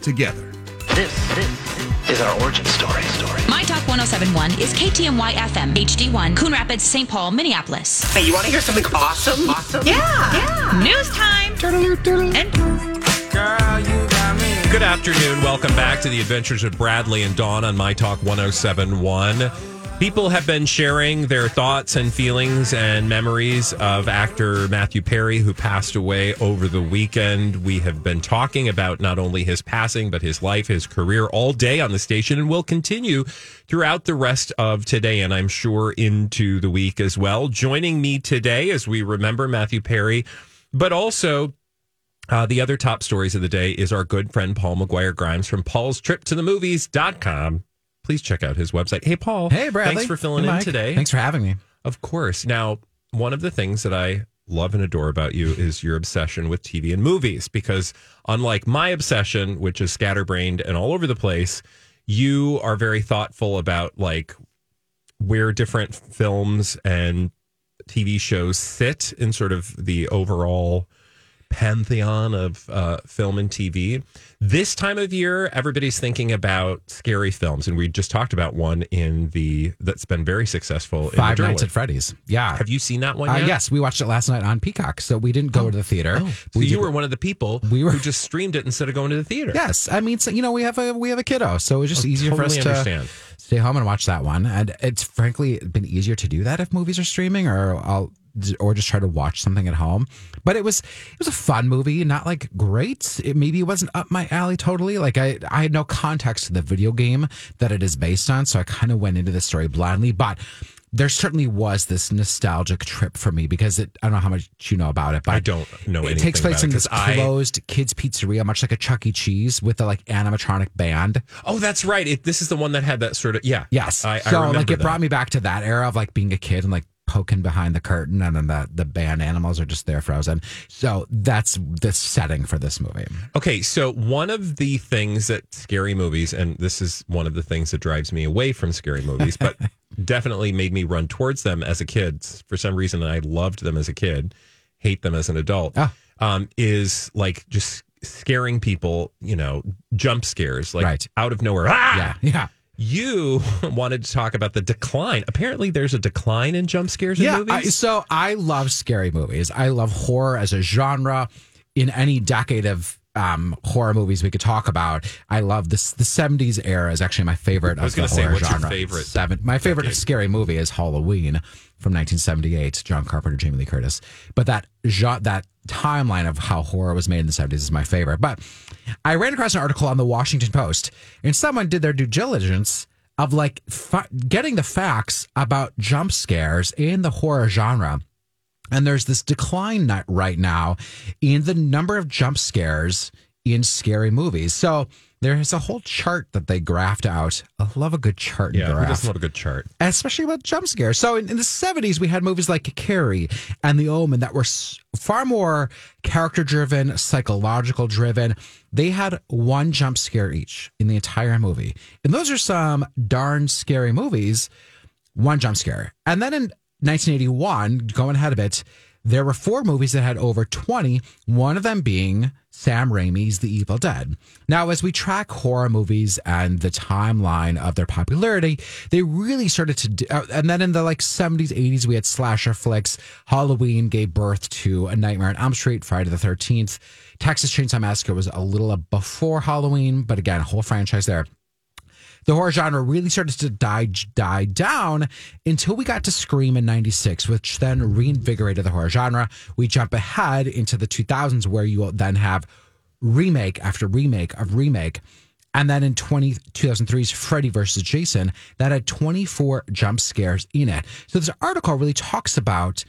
together. This, this is our origin story. Story. My Talk 1071 is KTMY FM HD1, Coon Rapids, St. Paul, Minneapolis. Hey, you want to hear something awesome? Awesome? Yeah. Yeah. News time. And Good afternoon. Welcome back to the Adventures of Bradley and Dawn on My Talk 1071. People have been sharing their thoughts and feelings and memories of actor Matthew Perry, who passed away over the weekend. We have been talking about not only his passing, but his life, his career all day on the station, and will continue throughout the rest of today, and I'm sure into the week as well. Joining me today as we remember Matthew Perry, but also uh, the other top stories of the day is our good friend Paul McGuire Grimes from Paul's Trip to the Movies.com please check out his website. Hey, Paul. Hey, Bradley. Thanks for filling hey, in today. Thanks for having me. Of course. Now, one of the things that I love and adore about you is your obsession with TV and movies, because unlike my obsession, which is scatterbrained and all over the place, you are very thoughtful about like where different films and TV shows sit in sort of the overall pantheon of uh, film and TV. This time of year, everybody's thinking about scary films, and we just talked about one in the that's been very successful. Five Nights at Freddy's. Yeah, have you seen that one? Uh, yet? yes, we watched it last night on Peacock, so we didn't go oh. to the theater. Oh. So we you did, were one of the people we were, who just streamed it instead of going to the theater. Yes, I mean, so, you know, we have a we have a kiddo, so it's just oh, easier totally for us to stay home and watch that one. And it's frankly been easier to do that if movies are streaming, or I'll or just try to watch something at home. But it was it was a fun movie, not like great. It maybe it wasn't up my alley totally. Like I I had no context to the video game that it is based on, so I kind of went into the story blindly. But there certainly was this nostalgic trip for me because it, I don't know how much you know about it, but I don't know It takes place in this I, closed kids pizzeria, much like a Chuck E. Cheese with a like animatronic band. Oh, that's right. It, this is the one that had that sort of yeah. Yes. I, so I like it that. brought me back to that era of like being a kid and like poking behind the curtain and then the, the band animals are just there frozen. So that's the setting for this movie. Okay, so one of the things that scary movies, and this is one of the things that drives me away from scary movies, but definitely made me run towards them as a kid. For some reason, I loved them as a kid, hate them as an adult. Ah. Um, is like just scaring people, you know, jump scares, like Right. out of nowhere. Ah! Yeah. Yeah. You wanted to talk about the decline. Apparently, there's a decline in jump scares in Yeah. movies. I, so I love scary movies. I love horror as a genre. In any decade of um, horror movies we could talk about, I love this. The '70s era is actually my favorite I was of the gonna say, horror what's your genre. favorite Seven. My favorite decade? scary movie is Halloween from 1978. John Carpenter, Jamie Lee Curtis. But that that timeline of how horror was made in the 70s is my favorite. But I ran across an article on the Washington Post, and someone did their due diligence of like fa- getting the facts about jump scares in the horror genre. And there's this decline right now in the number of jump scares in scary movies. So there's a whole chart that they graphed out. I love a good chart yeah, who graph doesn't love a good chart? especially about jump scares. So in, in the 70s, we had movies like Carrie and The Omen that were s- far more character driven, psychological driven. They had one jump scare each in the entire movie. And those are some darn scary movies, one jump scare. And then in 1981, going ahead a bit, there were four movies that had over 20, one of them being Sam Raimi's The Evil Dead. Now, as we track horror movies and the timeline of their popularity, they really started to, do, uh, and then in the like 70s, 80s, we had slasher flicks. Halloween gave birth to A Nightmare on Elm Street, Friday the 13th. Texas Chainsaw Massacre was a little before Halloween, but again, a whole franchise there the horror genre really started to die die down until we got to Scream in 96, which then reinvigorated the horror genre. We jump ahead into the 2000s where you will then have remake after remake of remake. And then in 20, 2003's Freddy versus Jason, that had 24 jump scares in it. So this article really talks about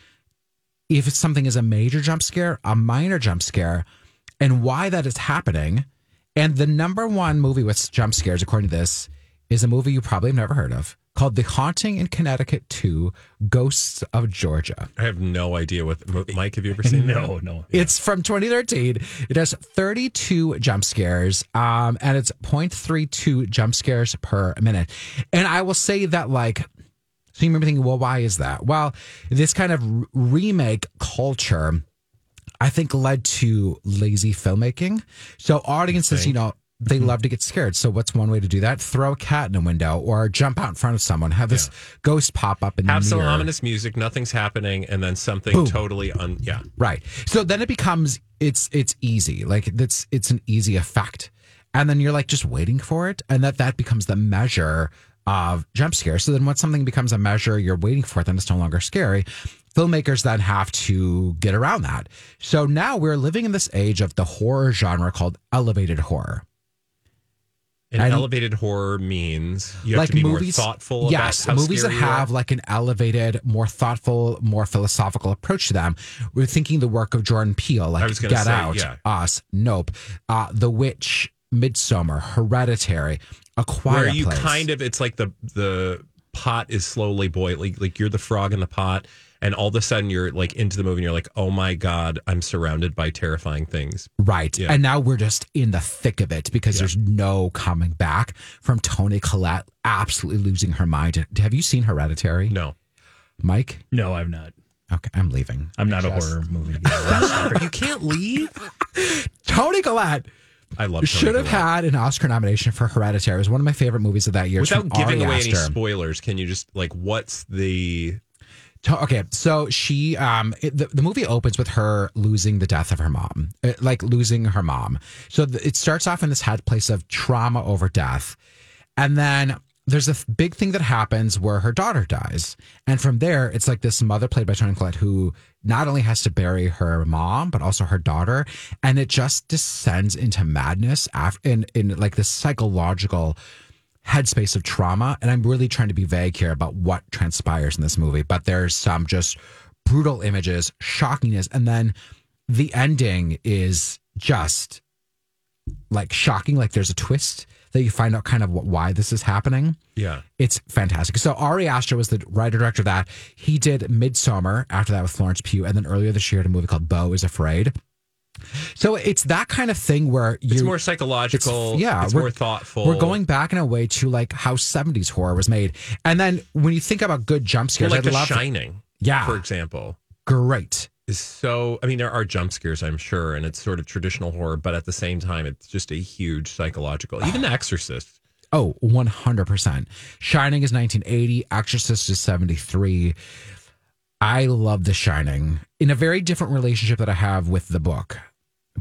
if something is a major jump scare, a minor jump scare, and why that is happening. And the number one movie with jump scares, according to this, is a movie you probably have never heard of called The Haunting in Connecticut 2 Ghosts of Georgia. I have no idea what Mike. Have you ever seen? no, that? no. It's from 2013. It has 32 jump scares, um, and it's 0.32 jump scares per minute. And I will say that, like, so you remember thinking, well, why is that? Well, this kind of r- remake culture, I think, led to lazy filmmaking. So audiences, you know, they hmm. love to get scared. So what's one way to do that? Throw a cat in a window or jump out in front of someone. Have this ghost pop up and Have some ominous music, nothing's happening, and then something Boom. totally un yeah. Right. So then it becomes it's it's easy. Like it's it's an easy effect. And then you're like just waiting for it. And that that becomes the measure of jump scare. So then once something becomes a measure, you're waiting for it, then it's no longer scary. Filmmakers then have to get around that. So now we're living in this age of the horror genre called elevated horror. And I elevated horror means you have like to be movies, more thoughtful yes, movies that scary you are. have like an elevated, more thoughtful, more philosophical approach to them. We're thinking the work of Jordan Peele, like Get say, Out, yeah. Us, Nope, uh, The Witch, Midsommar, Hereditary, A Quiet where you Place. kind of it's like the the pot is slowly boiling like you're the frog in the pot and all of a sudden you're like into the movie and you're like oh my god i'm surrounded by terrifying things Right. Yeah. And now we're just in the thick of it because there's no coming back from Toni Collette absolutely losing her mind. Have you seen Hereditary? no Mike? No, I've not. Okay, I'm leaving. I'm not a horror movie. guy. you can't leave Toni Collette i love Toni should have had an Oscar nomination for Hereditary. It was one of my favorite movies of that year. Without giving Ari away any spoilers can you just like what's the To- Okay, so she, um, it, the, the movie opens with her losing the death of her mom, uh, like losing her mom. So th- it starts off in this head place of trauma over death, and then there's a big thing that happens where her daughter dies, and from there it's like this mother played by Toni Collette who not only has to bury her mom but also her daughter, and it just descends into madness after in in like this psychological headspace of trauma. And I'm really trying to be vague here about what transpires in this movie, but there's some just brutal images, shockingness, and then the ending is just like shocking. Like there's a twist that you find out kind of what, why this is happening. yeah It's fantastic. So Ari Aster was the writer director of that. He did Midsommar after that with Florence Pugh, and then earlier this year, he had a movie called Beau is Afraid. So it's that kind of thing where you it's more psychological it's- yeah, it's more thoughtful We're going back in a way to like how 70s horror was made. And then when you think about good jump well, scares, like I the love shining Yeah. for example great. is so i mean there are jump scares i'm sure and it's sort of traditional horror but at the same time it's just a huge psychological even the exorcist Oh, 100%. Shining is 1980, Exorcist is 73. I love The Shining in a very different relationship that I have with the book.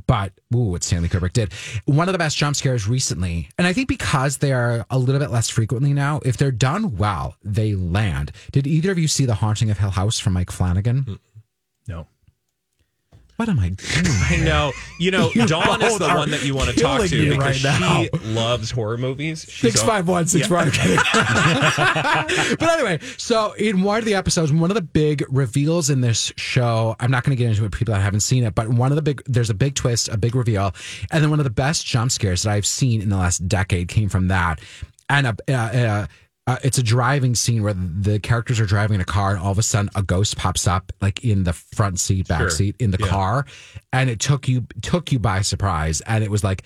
But ooh, what Stanley Kubrick did. One of the best jump scares recently, and I think because they are a little bit less frequently now, if they're done well, they land. Did either of you see The Haunting of Hill House from Mike Flanagan? no. What am I doing? I know. You know, Dawn is the one that you want to talk to me because right now. she loves horror movies. She's Six five one six five. but anyway, so in one of the episodes, one of the big reveals in this show, I'm not going to get into it, people that haven't seen it, but one of the big, there's a big twist, a big reveal, and then one of the best jump scares that I've seen in the last decade came from that, and a. Uh, uh, uh, it's a driving scene where the characters are driving in a car, and all of a sudden a ghost pops up, like in the front seat, back Sure. seat in the Yeah. car, and it took you took you by surprise, and it was like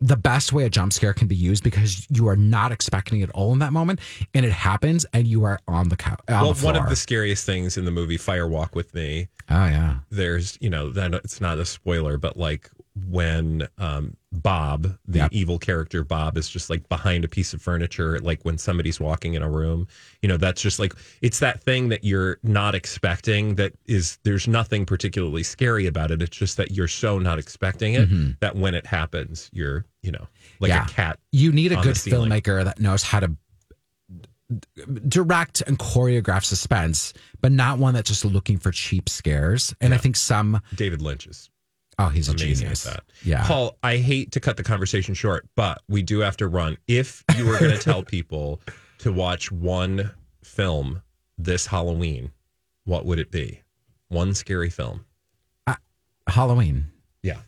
the best way a jump scare can be used because you are not expecting it all in that moment, and it happens, and you are on the couch. On well, the one of the scariest things in the movie Fire Walk with Me oh yeah, there's you know that it's not a spoiler but like when um bob the Yep. evil character bob is just like behind a piece of furniture like when somebody's walking in a room you know that's just like it's that thing that you're not expecting that is there's nothing particularly scary about it it's just that you're so not expecting it that when it happens you're you know like Mm-hmm. Yeah. a cat you need a good filmmaker that knows how to direct and choreograph suspense, but not one that's just looking for cheap scares. And I think some david lynch is oh, he's a amazing genius. at that. Yeah. Paul, I hate to cut the conversation short, but we do have to run. If you were going to tell people to watch one film this Halloween, what would it be? One scary film. Halloween. Yeah.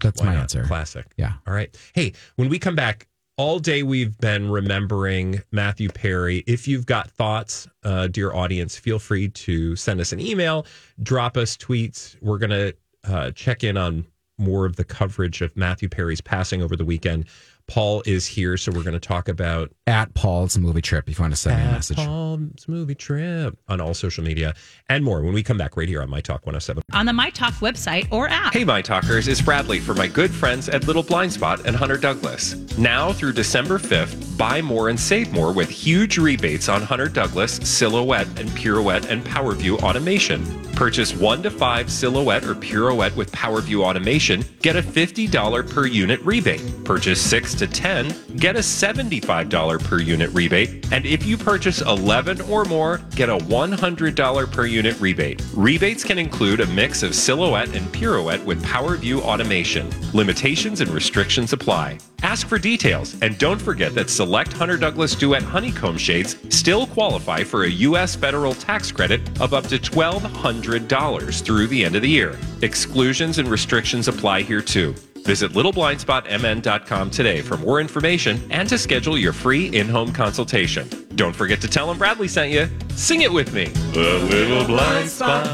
That's Why my not? answer. Classic. Yeah. All right. Hey, when we come back, all day we've been remembering Matthew Perry. If you've got thoughts, uh, dear audience, feel free to send us an email, drop us tweets. We're going to uh, check in on more of the coverage of Matthew Perry's passing over the weekend. Paul is here, so we're going to talk about At Paul's movie trip, if you want to send me a at message. Paul's movie trip on all social media and more when we come back right here on My Talk 107. On the My Talk website or app. Hey, my talkers, it's Bradley for my good friends at Little Blind Spot and Hunter Douglas. Now through December 5th, buy more and save more with huge rebates on Hunter Douglas, Silhouette, and Pirouette and PowerView automation. Purchase one to five Silhouette or Pirouette with PowerView automation, get a $50 per unit rebate. Purchase six to 10, get a $75 per unit rebate. And if you purchase 11 or more, get a $100 per unit rebate. Rebates can include a mix of Silhouette and Pirouette with PowerView automation. Limitations and restrictions apply. Ask for details and don't forget that select Hunter Douglas Duet honeycomb shades still qualify for a U.S. federal tax credit of up to $1,200 through the end of the year. Exclusions and restrictions apply here too. Visit littleblindspotmn.com today for more information and to schedule your free in-home consultation. Don't forget to tell them Bradley sent you. Sing it with me. The Little Blind Spot.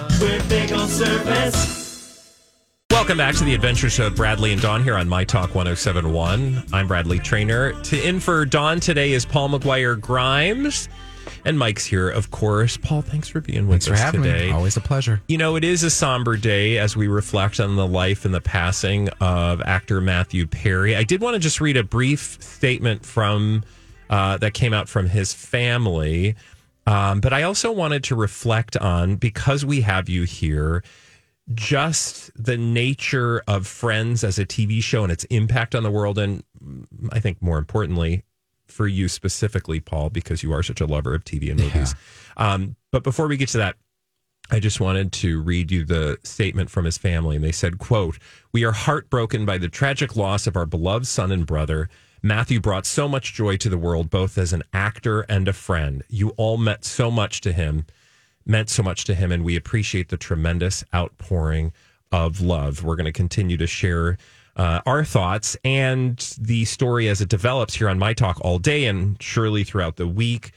Welcome back to the Adventures of Bradley and Dawn here on My Talk 1071. I'm Bradley Trainer. To in for Dawn today is Paul McGuire Grimes. And Mike's here, of course. Paul, thanks for being with Thanks us today. me. Always a pleasure. You know, it is a somber day as we reflect on the life and the passing of actor Matthew Perry. I did want to just read a brief statement from uh, that came out from his family, um, but I also wanted to reflect on because we have you here, just the nature of Friends as a TV show and its impact on the world, and mm, I think more importantly, for you specifically, Paul, because you are such a lover of TV and movies. Um, but before we get to that, I just wanted to read you the statement from his family. And they said, quote, We are heartbroken by the tragic loss of our beloved son and brother. Matthew brought so much joy to the world, both as an actor and a friend. You all meant so much to him, meant so much to him, and we appreciate the tremendous outpouring of love. We're going to continue to share uh, our thoughts and the story as it develops here on My Talk all day and surely throughout the week.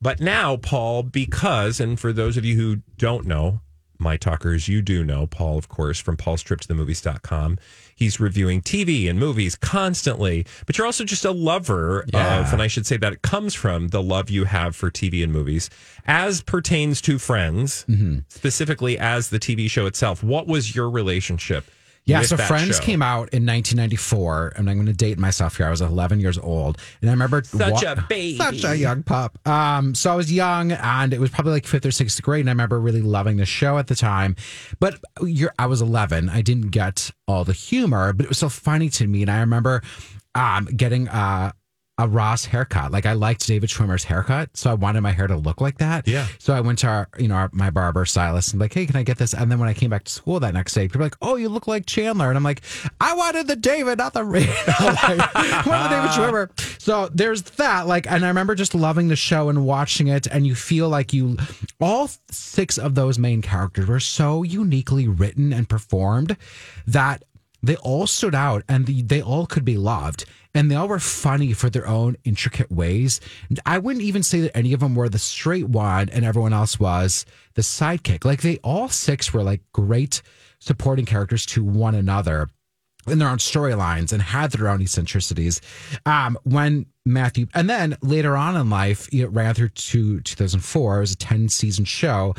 But now, Paul, because, and for those of you who don't know, my talkers, you do know Paul, of course, from paulstriptothemovies.com. He's reviewing TV and movies constantly, but you're also just a lover Yeah. of, and I should say that it comes from the love you have for TV and movies as pertains to Friends, specifically as the TV show itself. What was your relationship? Yeah, so Friends show? came out in 1994, and I'm going to date myself here. I was 11 years old, and I remember Such a baby. such a young pup. Um, so I was young, and it was probably like fifth or sixth grade, and I remember really loving the show at the time. But you're, I was 11. I didn't get all the humor, but it was so funny to me, and I remember um, getting uh, a Ross haircut. Like I liked David Schwimmer's haircut, so I wanted my hair to look like that. Yeah. So I went to our, you know, our, my barber stylist and like, hey, can I get this? And then when I came back to school that next day, people were like, oh, you look like Chandler, and I'm like, I wanted the David, not the Ray. like, I wanted the David Schwimmer. So there's that. Like, and I remember just loving the show and watching it, and you feel like you, all six of those main characters were so uniquely written and performed that they all stood out and the, they all could be loved and they all were funny for their own intricate ways. I wouldn't even say that any of them were the straight one and everyone else was the sidekick. Like they all six were like great supporting characters to one another. in their own storylines and had their own eccentricities. Um, when Matthew, and then later on in life, it ran through to 2004. It was a 10 season show,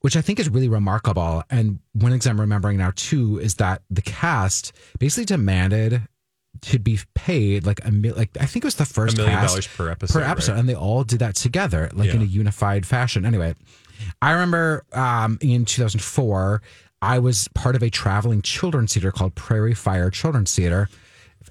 which I think is really remarkable. And one thing I'm remembering now too is that the cast basically demanded to be paid like a mil- like I think it was the first million cast dollars per episode, per episode, right? and they all did that together like in a unified fashion. Anyway, I remember um, in 2004, I was part of a traveling children's theater called Prairie Fire Children's Theater. If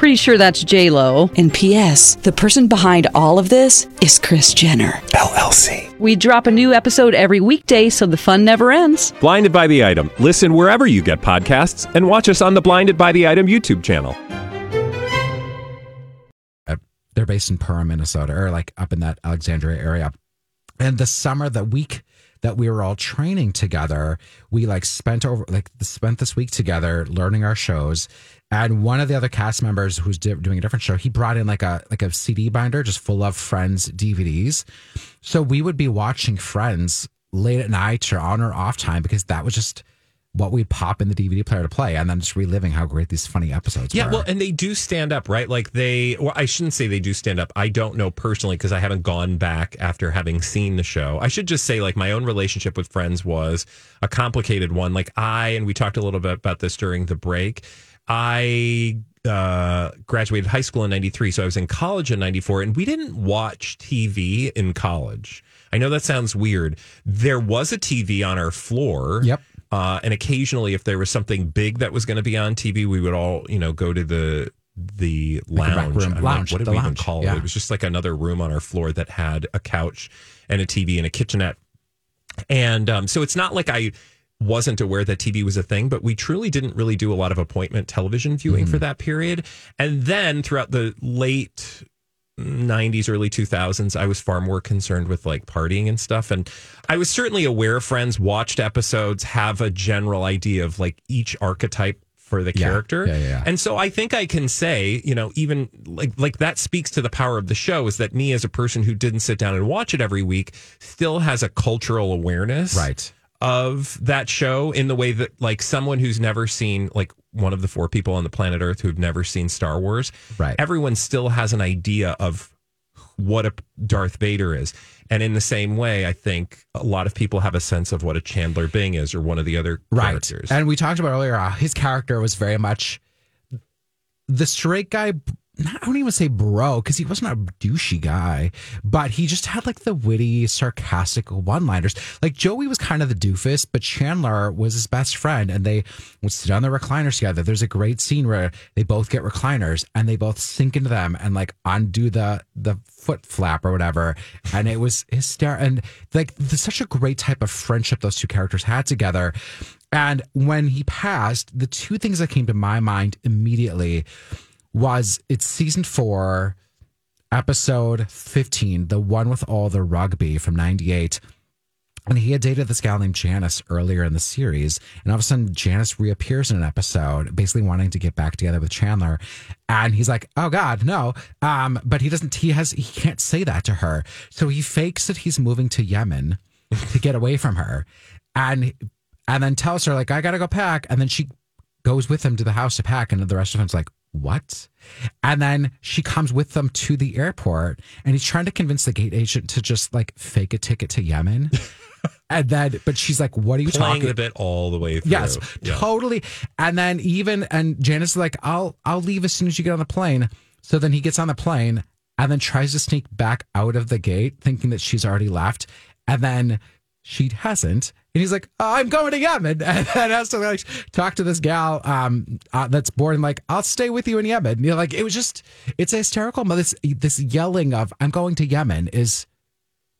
Pretty sure that's J Lo. And P.S. The person behind all of this is Kris Jenner LLC. We drop a new episode every weekday, so the fun never ends. Blinded by the item. Listen wherever you get podcasts, and watch us on the Blinded by the Item YouTube channel. uh, they're based in Perham, Minnesota, or like up in that Alexandria area. And the summer, the week that we were all training together, we like spent over like spent this week together learning our shows. And one of the other cast members who's di- doing a different show, he brought in like a like a CD binder just full of Friends DVDs. So we would be watching Friends late at night or on or off time because that was just what we'd pop in the DVD player to play, and then just reliving how great these funny episodes Yeah, were. well, and they do stand up, right? Like they, well, I shouldn't say they do stand up. I don't know personally because I haven't gone back after having seen the show. I should just say, like, my own relationship with Friends was a complicated one. Like, I, and we talked a little bit about this during the break, I uh, graduated high school in 93. So I was in college in 94, and we didn't watch TV in college. I know that sounds weird. There was a TV on our floor. Yep. Uh, and occasionally, if there was something big that was going to be on TV, we would all, you know, go to the the Like lounge. room- lounge, what did we even call yeah. it? It was just like another room on our floor that had a couch and a TV and a kitchenette. And um, so it's not like I wasn't aware that TV was a thing, but we truly didn't really do a lot of appointment television viewing Mm-hmm. for that period. And then throughout the late 90s, early 2000s, I was far more concerned with like partying and stuff. And I was certainly aware friends, watched episodes, have a general idea of like each archetype for the Yeah. character. Yeah, yeah. And so I think I can say, you know, even like like that speaks to the power of the show is that me as a person who didn't sit down and watch it every week still has a cultural awareness right. Of that show in the way that like someone who's never seen like one of the four people on the planet Earth who've never seen Star Wars, Right. Everyone still has an idea of what a Darth Vader is. And in the same way, I think a lot of people have a sense of what a Chandler Bing is or one of the other right. characters. And we talked about earlier, his character was very much the straight guy. Not, I don't even say bro because he wasn't a douchey guy, but he just had like the witty, sarcastic one liners. Like Joey was kind of the doofus, but Chandler was his best friend, and they would sit on the recliners together. There's a great scene where they both get recliners and they both sink into them and like undo the the foot flap or whatever, and it was hysterical. And like there's such a great type of friendship those two characters had together. And when he passed, the two things that came to my mind immediately was it's season four, episode 15, the one with all the rugby from 98. And he had dated this gal named Janice earlier in the series. And all of a sudden, Janice reappears in an episode, basically wanting to get back together with Chandler. And he's like, oh God, no. Um, but he doesn't, he has, he can't say that to her. So he fakes that he's moving to Yemen to get away from her. And, and then tells her, like, I got to go pack. And then she goes with him to the house to pack. And the rest of them's like, what? And then she comes with them to the airport and he's trying to convince the gate agent to just like fake a ticket to Yemen. and then, but she's like, what are you playing talking the bit all the way through. Yes, Yeah. totally. And then even and Janice is like, I'll I'll leave as soon as you get on the plane. So then he gets on the plane and then tries to sneak back out of the gate, thinking that she's already left. And then she hasn't. And he's like, oh, I'm going to Yemen. And then has to like talk to this gal um, uh, that's born like, I'll stay with you in Yemen. You know, like it was just, it's hysterical. But this, this yelling of, I'm going to Yemen is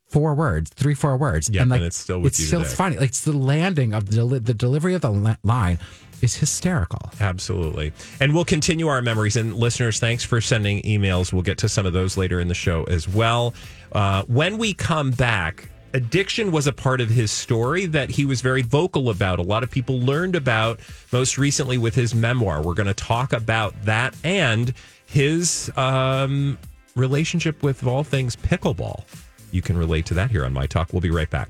four words, three, four words. Yeah, and like, and it's still with it's you still today. funny. Like it's the landing of the, deli- the delivery of the li- line is hysterical. Absolutely. And we'll continue our memories. And listeners, thanks for sending emails. We'll get to some of those later in the show as well. Uh, when we come back, addiction was a part of his story that he was very vocal about. A lot of people learned about most recently with his memoir. We're going to talk about that and his um, relationship with, of all things, pickleball. You can relate to that here on My Talk. We'll be right back.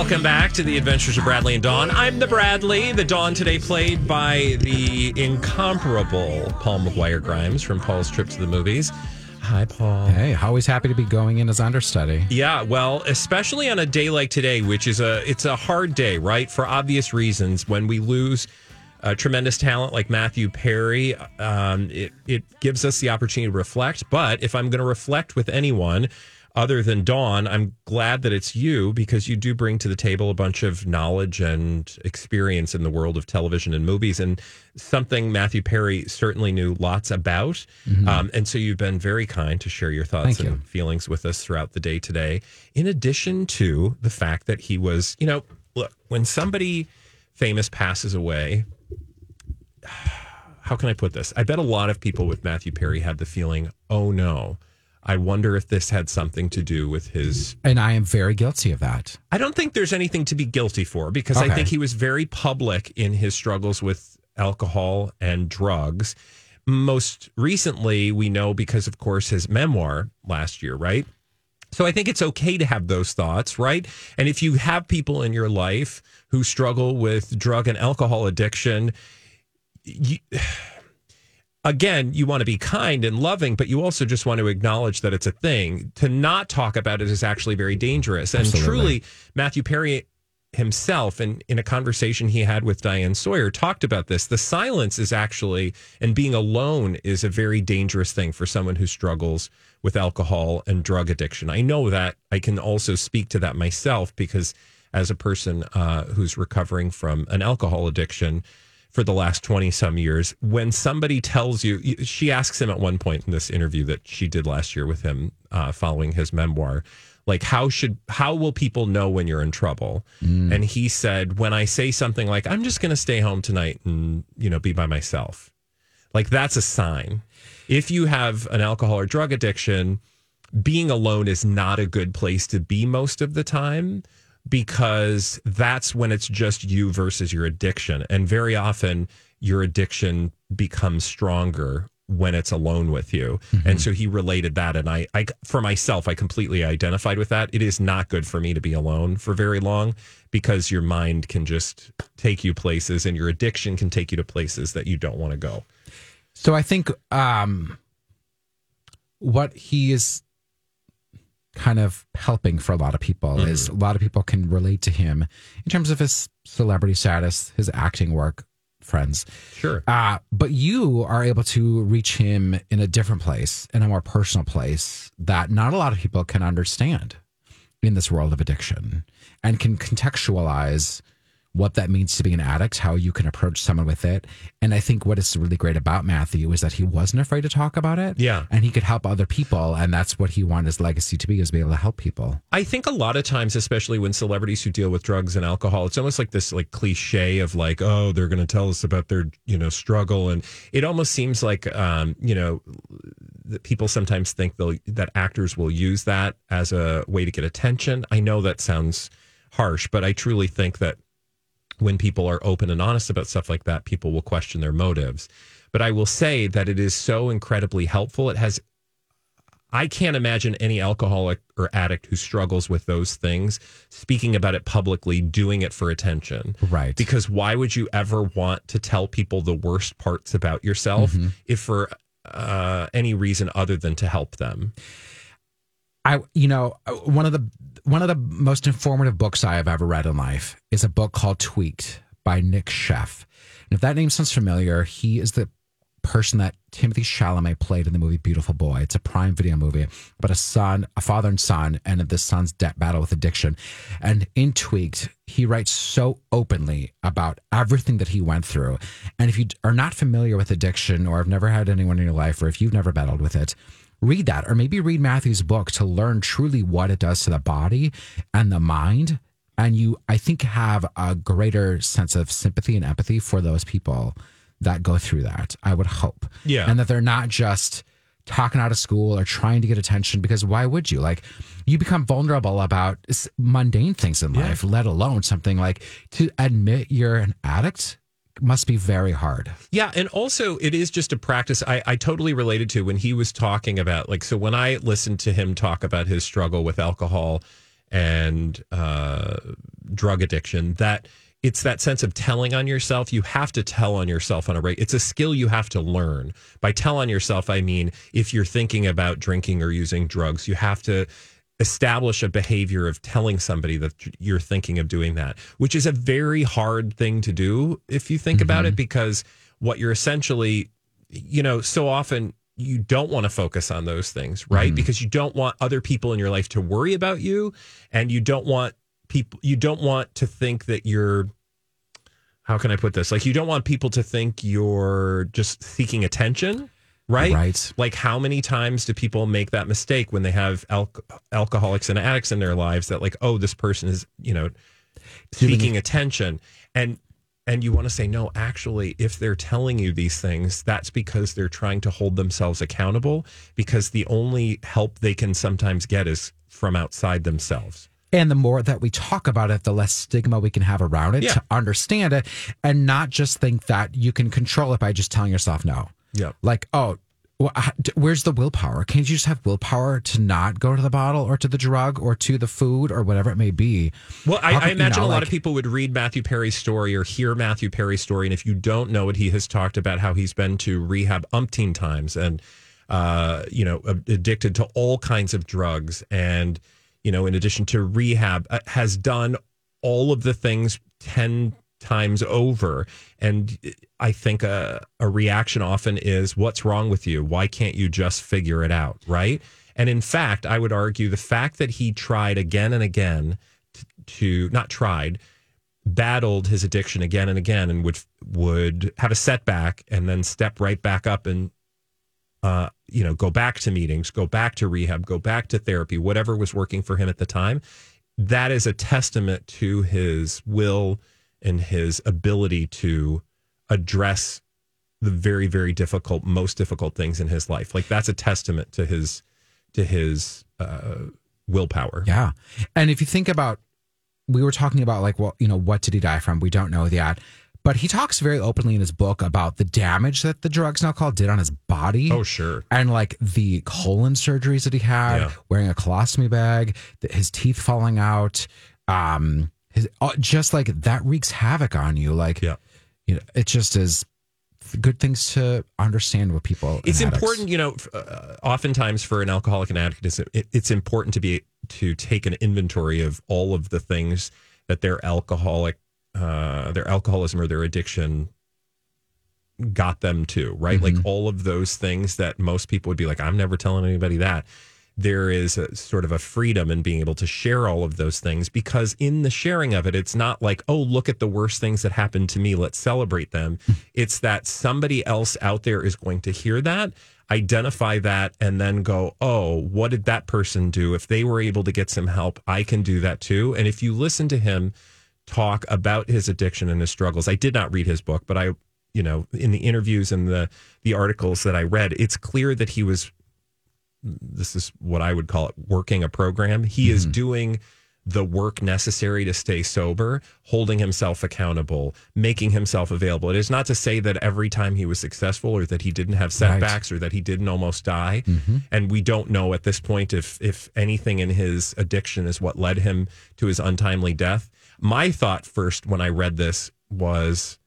Welcome back to the Adventures of Bradley and Dawn. I'm the Bradley. The Dawn today played by the incomparable Paul McGuire Grimes from Paul's Trip to the Movies. Hi, Paul. Hey, always happy to be going in as understudy. Yeah, well, especially on a day like today, which is a it's a hard day, right? For obvious reasons, when we lose a tremendous talent like Matthew Perry, um, it it gives us the opportunity to reflect. But if I'm going to reflect with anyone other than Dawn, I'm glad that it's you because you do bring to the table a bunch of knowledge and experience in the world of television and movies, and something Matthew Perry certainly knew lots about. Um, and so you've been very kind to share your thoughts Thank and you. feelings with us throughout the day today. In addition to the fact that he was, you know, look, when somebody famous passes away, how can I put this? I bet a lot of people with Matthew Perry had the feeling, oh no, I wonder if this had something to do with his. And I am very guilty of that. I don't think there's anything to be guilty for because I think he was very public in his struggles with alcohol and drugs. Most recently, we know because, of course, his memoir last year, right? So I think it's okay to have those thoughts, right? And if you have people in your life who struggle with drug and alcohol addiction, you, again, you want to be kind and loving, but you also just want to acknowledge that it's a thing. To not talk about it is actually very dangerous. And Absolutely. truly, Matthew Perry himself, in, in a conversation he had with Diane Sawyer, talked about this. The silence is actually, and being alone is a very dangerous thing for someone who struggles with alcohol and drug addiction. I know that. I can also speak to that myself because as a person uh, who's recovering from an alcohol addiction, for the last 20 some years. When somebody tells you she asks him at one point in this interview that she did last year with him uh, following his memoir like how should how will people know when you're in trouble? And he said when i say something like i'm just going to stay home tonight and you know be by myself like that's a sign. If you have an alcohol or drug addiction being alone is not a good place to be most of the time because that's when it's just you versus your addiction. And very often your addiction becomes stronger when it's alone with you. And so he related that. And I, I, for myself, I completely identified with that. It is not good for me to be alone for very long because your mind can just take you places and your addiction can take you to places that you don't want to go. So I think um, what he is kind of helping for a lot of people is a lot of people can relate to him in terms of his celebrity status, his acting work, friends. Sure. Uh, but you are able to reach him in a different place, in a more personal place that not a lot of people can understand in this world of addiction and can contextualize what that means to be an addict, how you can approach someone with it. And I think what is really great about Matthew is that he wasn't afraid to talk about it. Yeah. And he could help other people. And that's what he wanted his legacy to be, is be able to help people. I think a lot of times, especially when celebrities who deal with drugs and alcohol, it's almost like this like cliche of like, oh, they're going to tell us about their you know struggle, and it almost seems like um, you know that people sometimes think they'll that actors will use that as a way to get attention. I know that sounds harsh, but I truly think that when people are open and honest about stuff like that, people will question their motives. But I will say that it is so incredibly helpful. It has I can't imagine any alcoholic or addict who struggles with those things speaking about it publicly, doing it for attention. Right. Because why would you ever want to tell people the worst parts about yourself if for uh, any reason other than to help them? I, you know, uh, one of the one of the most informative books I have ever read in life is a book called Tweaked by Nic Sheff. And if that name sounds familiar, he is the person that Timothy Chalamet played in the movie Beautiful Boy. It's a Prime Video movie, but a son, a father and son, and the son's de- battle with addiction. And in Tweaked, he writes so openly about everything that he went through. And if you are not familiar with addiction, or have never had anyone in your life, or if you've never battled with it, read that, or maybe read Matthew's book to learn truly what it does to the body and the mind. And you, I think, have a greater sense of sympathy and empathy for those people that go through that. I would hope. Yeah. And that they're not just talking out of school or trying to get attention because why would you? Like, you become vulnerable about mundane things in life, let alone something like to admit you're an addict must be very hard. Yeah, and also it is just a practice. I, I totally related to when he was talking about like so when I listened to him talk about his struggle with alcohol and uh, drug addiction, that it's that sense of telling on yourself. You have to tell on yourself on a rate. It's a skill you have to learn. By tell on yourself, I mean if you're thinking about drinking or using drugs, you have to establish a behavior of telling somebody that you're thinking of doing that, which is a very hard thing to do if you think about it, mm-hmm. because what you're essentially, you know, so often you don't want to focus on those things, right? Mm-hmm. Because you don't want other people in your life to worry about you and you don't want people, you don't want to think that you're, how can I put this? Like, you don't want people to think you're just seeking attention. Right. Right. Like, how many times do people make that mistake when they have al- alcoholics and addicts in their lives that, like, oh, this person is, you know, seeking attention. And, and you want to say, no, actually, if they're telling you these things, that's because they're trying to hold themselves accountable because the only help they can sometimes get is from outside themselves. And the more that we talk about it, the less stigma we can have around it Yeah. to understand it and not just think that you can control it by just telling yourself no. Yeah. Like, oh, wh- h- d- where's the willpower? Can't you just have willpower to not go to the bottle or to the drug or to the food or whatever it may be? Well, I, How I imagine know, a lot like- of people would read Matthew Perry's story or hear Matthew Perry's story, and if you don't know it, he has talked about how he's been to rehab umpteen times and, uh, you know, addicted to all kinds of drugs, and you know, in addition to rehab, uh, has done all of the things ten times over. And I think a, a reaction often is, "What's wrong with you? Why can't you just figure it out?" Right? And in fact, I would argue the fact that he tried again and again to, to not tried, battled his addiction again and again, and would would have a setback and then step right back up and uh, you know go back to meetings, go back to rehab, go back to therapy, whatever was working for him at the time. That is a testament to his will and his ability to address the very very difficult most difficult things in his life like that's a testament to his to his uh willpower Yeah. And if you think about, we were talking about like, well, you know, what did he die from? We don't know that. But he talks very openly in his book about the damage that the drugs and alcohol did on his body. oh sure And like the colon surgeries that he had, Yeah. wearing a colostomy bag, his teeth falling out, um, his, uh, just like that wreaks havoc on you. Like, Yeah. you know, it just is good things to understand with people. it's addicts. important you know uh, oftentimes for an alcoholic and addict it's, it, it's important to be to take an inventory of all of the things that their alcoholic uh their alcoholism or their addiction got them to right like all of those things that most people would be like i'm never telling anybody that there is a sort of a freedom in being able to share all of those things because in the sharing of it it's not like oh look at the worst things that happened to me let's celebrate them. It's that somebody else out there is going to hear that identify that and then go oh what did that person do? If they were able to get some help i can do that too. And if you listen to him talk about his addiction and his struggles i did not read his book but i you know in the interviews and the the articles that i read it's clear that he was this is what I would call it working a program. He is mm-hmm. doing the work necessary to stay sober, holding himself accountable, making himself available. It is not to say that every time he was successful or that he didn't have setbacks or that he didn't almost die. Mm-hmm. And we don't know at this point if if anything in his addiction is what led him to his untimely death. My thought first when I read this was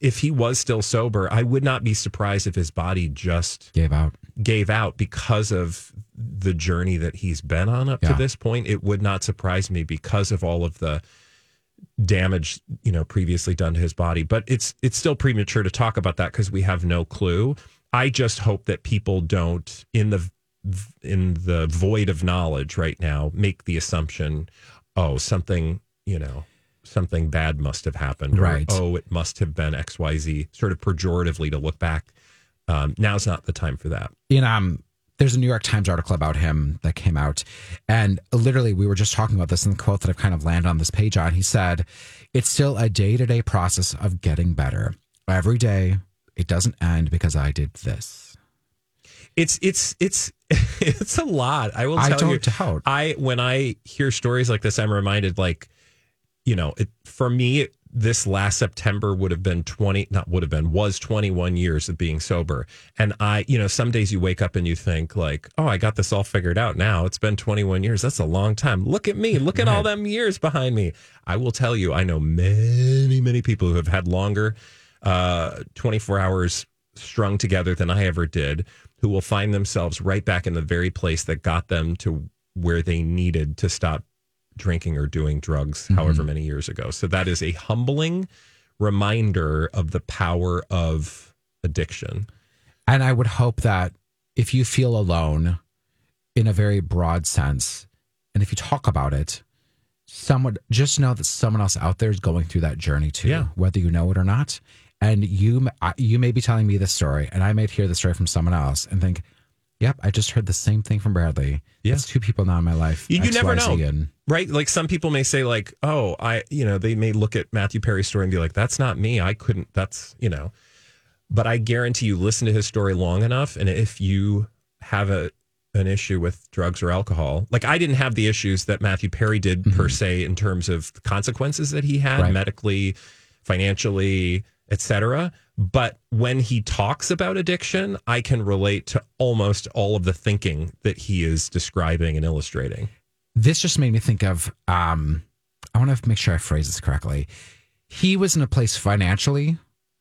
if he was still sober, I would not be surprised if his body just Gave out. gave out because of the journey that he's been on up to this point. It would not surprise me because of all of the damage you know previously done to his body but it's it's still premature to talk about that because we have no clue i just hope that people don't in the in the void of knowledge right now make the assumption oh something you know something bad must have happened or, Right. oh it must have been xyz sort of pejoratively to look back um, now's not the time for that in um there's a New York Times article about him that came out. And literally, we were just talking about this in the quote that I've kind of landed on this page on. He said, It's still a day to day process of getting better. Every day, it doesn't end because I did this. it's it's it's it's a lot. I will tell you. don't doubt. I when I hear stories like this, I'm reminded like, you know, it, for me, this last September would have been 20, not would have been, was 21 years of being sober. And I, you know, some days you wake up and you think like, oh, I got this all figured out now. It's been 21 years. That's a long time. Look at me. Look at all them years behind me. I will tell you, I know many, many people who have had longer, uh, 24 hours strung together than I ever did, who will find themselves right back in the very place that got them to where they needed to stop drinking or doing drugs mm-hmm. however many years ago. So that is a humbling reminder of the power of addiction. And I would hope that if you feel alone in a very broad sense, and if you talk about it, someone just know that someone else out there is going through that journey too, Yeah. whether you know it or not. And you, you may be telling me this story, and I may hear the story from someone else and think, "Yep, I just heard the same thing from Bradley." Yeah. Two people now in my life. You, you never know, And right? Like some people may say, like, "Oh, I," you know, they may look at Matthew Perry's story and be like, "That's not me. I couldn't." That's you know, but I guarantee you, listen to his story long enough, and if you have a an issue with drugs or alcohol, like I didn't have the issues that Matthew Perry did per mm-hmm. se in terms of the consequences that he had Right. medically, financially, etc. But when he talks about addiction, I can relate to almost all of the thinking that he is describing and illustrating. this just made me think of um i want to make sure i phrase this correctly he was in a place financially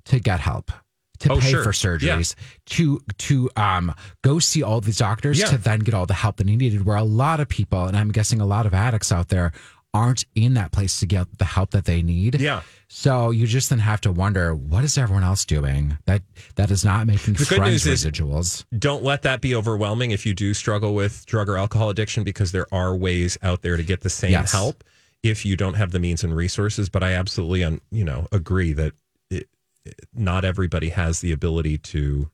to get help to Oh, pay sure. for surgeries to to um go see all these doctors Yeah. to then get all the help that he needed where a lot of people and i'm guessing a lot of addicts out there aren't in that place to get the help that they need Yeah. so you just then have to wonder what is everyone else doing that that is not making The good friends residuals don't let that be overwhelming if you do struggle with drug or alcohol addiction because there are ways out there to get the same Yes. help if you don't have the means and resources but i absolutely un, you know agree that it, not everybody has the ability to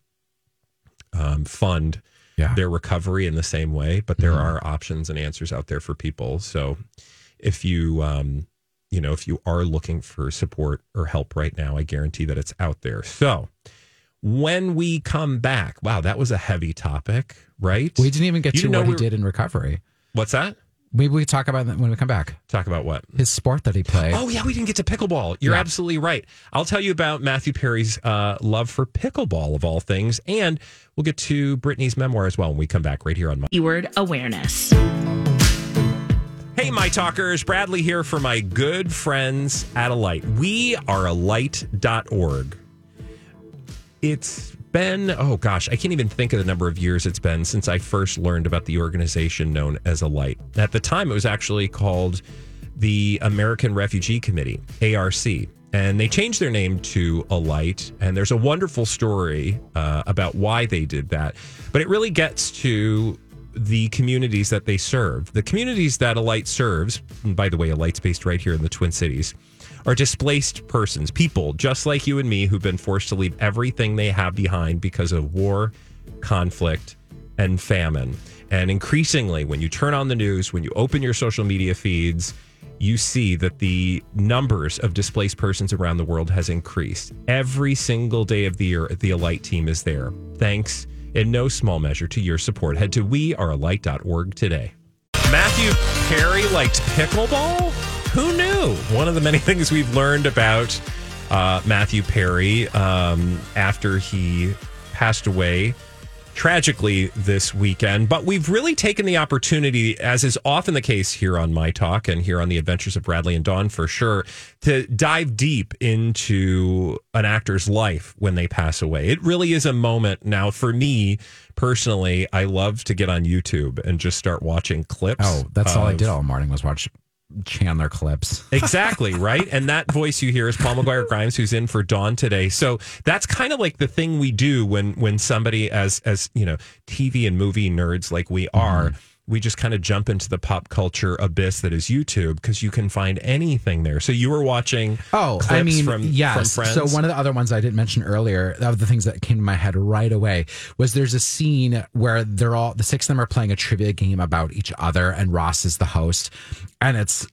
um, fund Yeah. their recovery in the same way but there Mhm. are options and answers out there for people so if you um, you know if you are looking for support or help right now i guarantee that it's out there so when we come back wow that was a heavy topic right we didn't even get You to know what he we were- did in recovery what's that maybe we talk about that when we come back talk about what his sport that he played Oh yeah, we didn't get to pickleball. You're Yeah. absolutely right. I'll tell you about Matthew Perry's uh, love for pickleball of all things, and we'll get to Britney's memoir as well when we come back right here on my. Keyword awareness. Hey, my talkers, Bradley here for my good friends at Alight. We are alight.org. It's been, oh gosh, I can't even think of the number of years it's been since I first learned about the organization known as Alight. At the time, it was actually called the American Refugee Committee, ARC. And they changed their name to Alight. And there's a wonderful story uh, about why they did that. But it really gets to the communities that they serve. The communities that Alight serves, and by the way, Alight's based right here in the Twin Cities, are displaced persons, people just like you and me who've been forced to leave everything they have behind because of war, conflict, and famine. And increasingly, when you turn on the news, when you open your social media feeds, you see that the numbers of displaced persons around the world has increased. Every single day of the year, the Alight team is there. Thanks in no small measure to your support. Head to wearealight.org today. Matthew Perry liked pickleball? Who knew? One of the many things we've learned about uh, Matthew Perry um, after he passed away tragically this weekend. But we've really taken the opportunity, as is often the case here on My Talk and here on the Adventures of Bradley and Dawn for sure, to dive deep into an actor's life when they pass away. It really is a moment. Now, for me personally, I love to get on YouTube and just start watching clips. Oh, that's all I did all morning was watch Chandler clips. Exactly, right? And that voice you hear is Paul McGuire Grimes, who's in for Dawn today. So that's kind of like the thing we do when when somebody as as you know, TV and movie nerds like we are, mm-hmm. We just kind of jump into the pop culture abyss that is YouTube because you can find anything there. So you were watching Oh, I mean, from, yes. from friends. So one of the other ones I didn't mention earlier, of the things that came to my head right away, was there's a scene where they're all the six of them are playing a trivia game about each other, and Ross is the host, and it's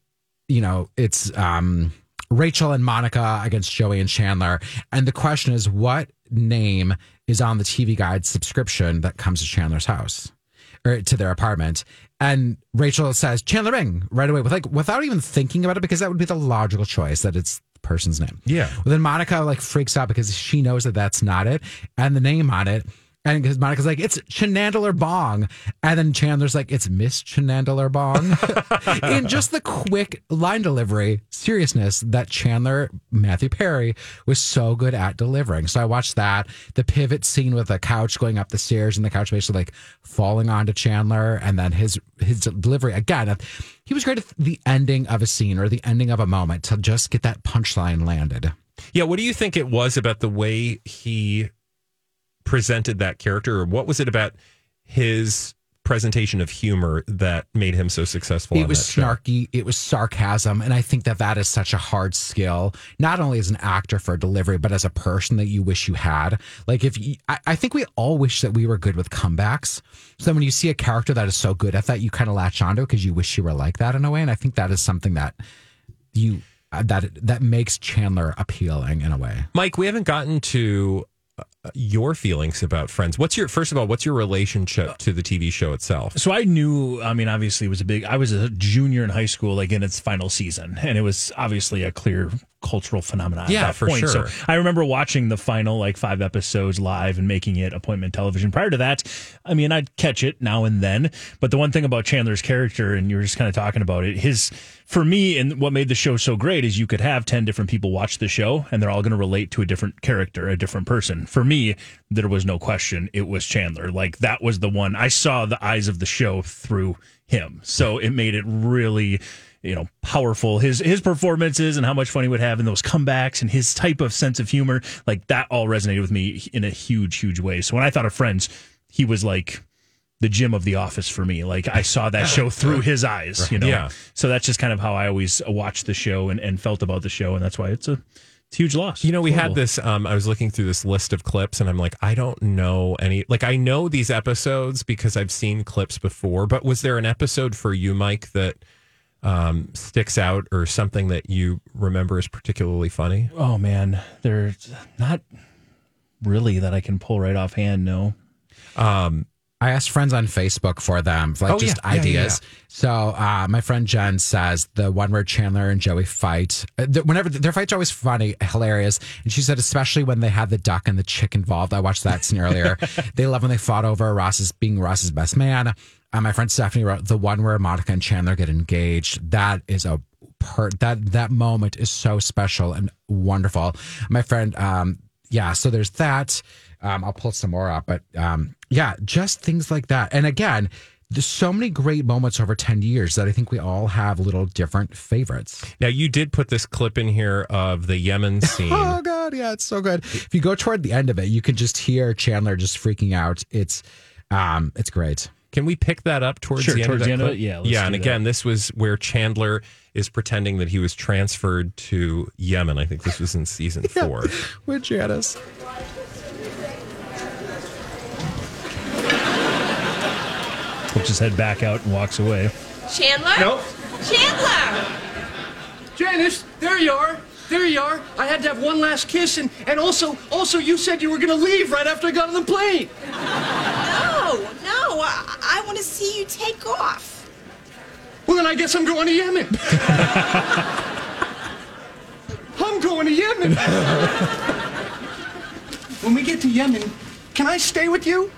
you know it's um Rachel and Monica against Joey and Chandler, and the question is what name is on the TV Guide subscription that comes to Chandler's house or to their apartment. And Rachel says Chandler Bing right away with like without even thinking about it because that would be the logical choice that it's the person's name. Yeah. Well, then Monica like freaks out because she knows that that's not it, and the name on it. And because Monica's like, it's Chanandler Bong. And then Chandler's like, it's Miss Chanandler Bong. In just the quick line delivery, seriousness that Chandler, Matthew Perry, was so good at delivering. So I watched that. The pivot scene with the couch going up the stairs and the couch basically like falling onto Chandler. And then his his delivery again. He was great at the ending of a scene or the ending of a moment to just get that punchline landed. Yeah, what do you think it was about the way he presented that character, or what was it about his presentation of humor that made him so successful? It was that show? snarky. It was sarcasm, and I think that that is such a hard skill, not only as an actor for delivery, but as a person that you wish you had. Like if you, I, I think we all wish that we were good with comebacks. So then when you see a character that is so good at that, you kind of latch onto it because you wish you were like that in a way. And I think that is something that you uh, that that makes Chandler appealing in a way. Mike, we haven't gotten to your feelings about Friends. What's your first of all? What's your relationship to the TV show itself? So I knew, I mean, obviously it was a big, I was a junior in high school, like in its final season, and it was obviously a clear cultural phenomenon. Yeah, at that for point. sure. So I remember watching the final like five episodes live and making it appointment television. Prior to that, I mean, I'd catch it now and then. But the one thing about Chandler's character, and you were just kind of talking about it, his, for me, and what made the show so great is you could have 10 different people watch the show and they're all going to relate to a different character, a different person. For me, there was no question it was Chandler. Like that was the one I saw the eyes of the show through him. So it made it really you know powerful his his performances and how much fun he would have in those comebacks and his type of sense of humor like that all resonated with me in a huge huge way so when i thought of friends he was like the Jim of the office for me like i saw that show through his eyes you know Yeah. so that's just kind of how i always watched the show and, and felt about the show and that's why it's a it's huge loss You know, we had this. Um, I was looking through this list of clips, and I'm like, I don't know any. Like, I know these episodes because I've seen clips before. But was there an episode for you, Mike, that um, sticks out, or something that you remember is particularly funny? oh man there's not really that i can pull right offhand no Um, I asked friends on Facebook for them, like Oh, just yeah. Yeah, yeah, ideas. So uh, my friend Jen says the one where Chandler and Joey fight. Uh, the, whenever their fights are always funny, hilarious. And she said especially when they had the duck and the chick involved. I watched that scene earlier. they love when they fought over Ross's being Ross's best man. Uh, my friend Stephanie wrote the one where Monica and Chandler get engaged. That is a per that that moment is so special and wonderful. My friend, um, yeah. So there's that. Um, I'll pull some more up, but um, yeah, just things like that. And again, there's so many great moments over 10 years that I think we all have little different favorites. now, you did put this clip in here of the Yemen scene. Oh god, yeah, it's so good. If you go toward the end of it, you can just hear Chandler just freaking out. It's um it's great. Can we pick that up towards Sure, the end towards of the that end of it? Yeah, let's yeah. do And that. again, this was where Chandler is pretending that he was transferred to Yemen. I think this was in season four. With Janice. Puts his head back out and walks away. Chandler? No. Chandler! Janice, there you are. There you are. I had to have one last kiss, and, and also, also, you said you were going to leave right after I got on the plane. No, no, I, I want to see you take off. Well, then I guess I'm going to Yemen. I'm going to Yemen. when we get to Yemen, can I stay with you?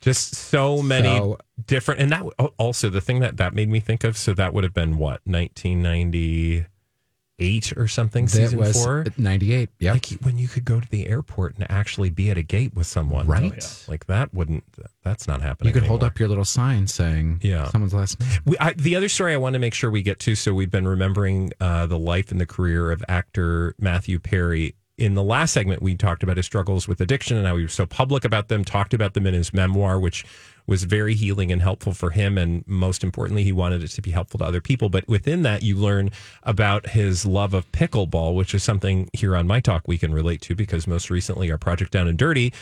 Just so many So- different, and that oh, also the thing that that made me think of. So that would have been what 1998. Eight or something. That season was four. 98. Yep. Like when you could go to the airport and actually be at a gate with someone, Right. Like that wouldn't. That's not happening. you could hold up your little sign saying Yeah. someone's last name. We, I, the other story I want to make sure we get to. So we've been remembering uh, the life and the career of actor Matthew Perry. In the last segment, we talked about his struggles with addiction and how he was so public about them. Talked about them in his memoir, which was very healing and helpful for him. And most importantly, he wanted it to be helpful to other people. But within that, you learn about his love of pickleball, which is something here on My Talk we can relate to because most recently our project Down and Dirty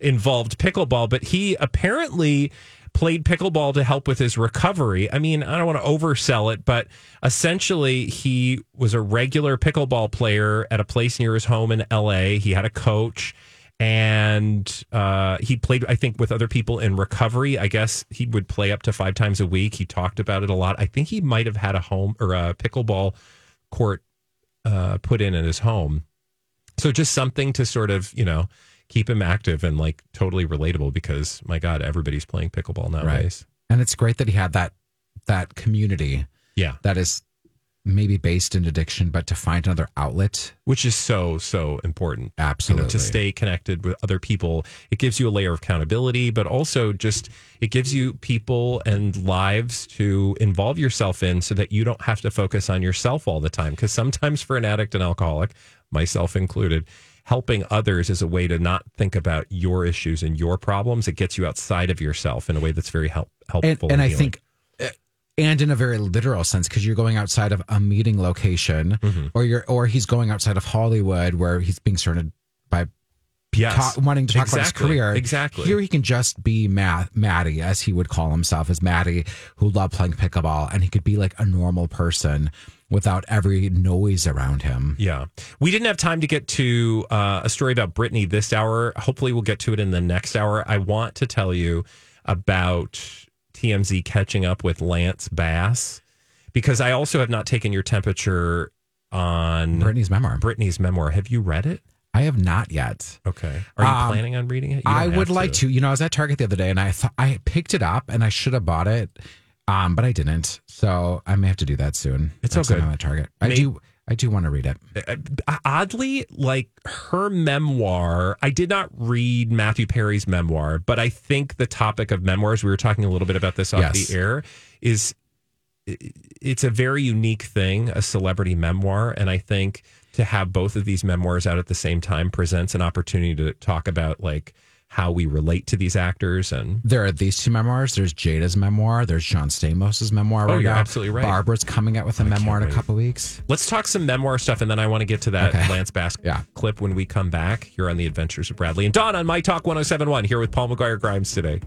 involved pickleball. But he apparently played pickleball to help with his recovery. I mean, I don't want to oversell it, but essentially he was a regular pickleball player at a place near his home in LA. He had a coach and uh, he played, I think, with other people in recovery. I guess he would play up to five times a week. He talked about it a lot. I think he might have had a home or a pickleball court uh, put in at his home. So just something to sort of, you know, keep him active and like totally relatable because my God, everybody's playing pickleball nowadays. And it's great that he had that that community Yeah. that is maybe based in addiction, but to find another outlet. Which is so, so important. You Absolutely. know, to stay connected with other people. It gives you a layer of accountability, but also just it gives you people and lives to involve yourself in so that you don't have to focus on yourself all the time. Because sometimes for an addict and alcoholic, myself included, helping others is a way to not think about your issues and your problems. It gets you outside of yourself in a way that's very help, and, helpful. and I think, and in a very literal sense, because you're going outside of a meeting location, Mm-hmm. or you're, or he's going outside of Hollywood where he's being surrounded by Yes. ta- wanting to talk about his career. Exactly. Here he can just be Matt, Maddie, as he would call himself, as Maddie, who loved playing pickleball, and he could be like a normal person without every noise around him. Yeah. We didn't have time to get to uh, a story about Britney this hour. Hopefully, we'll get to it in the next hour. I want to tell you about TMZ catching up with Lance Bass because I also have not taken your temperature on Britney's memoir. Britney's memoir. Have you read it? I have not yet. Okay. Are you Um, planning on reading it? I would like to. You know, I was at Target the other day and I thought I picked it up and I should have bought it, um, but I didn't. So I may have to do that soon. It's good. time I'm at Target. I do. I do want to read it. Uh, oddly like her memoir i did not read matthew perry's memoir but i think the topic of memoirs we were talking a little bit about this off Yes. the air is it's a very unique thing a celebrity memoir and i think to have both of these memoirs out at the same time presents an opportunity to talk about like how we relate to these actors and There are these two memoirs. There's Jada's memoir. There's John stamos's memoir. Oh, right you're now. absolutely right. Barbra's coming out with a I memoir in a couple weeks. let's talk some memoir stuff and then i want to get to that Okay. lance bass Yeah. clip when we come back here on the adventures of bradley and dawn on my talk 1071 here with paul mcguire grimes today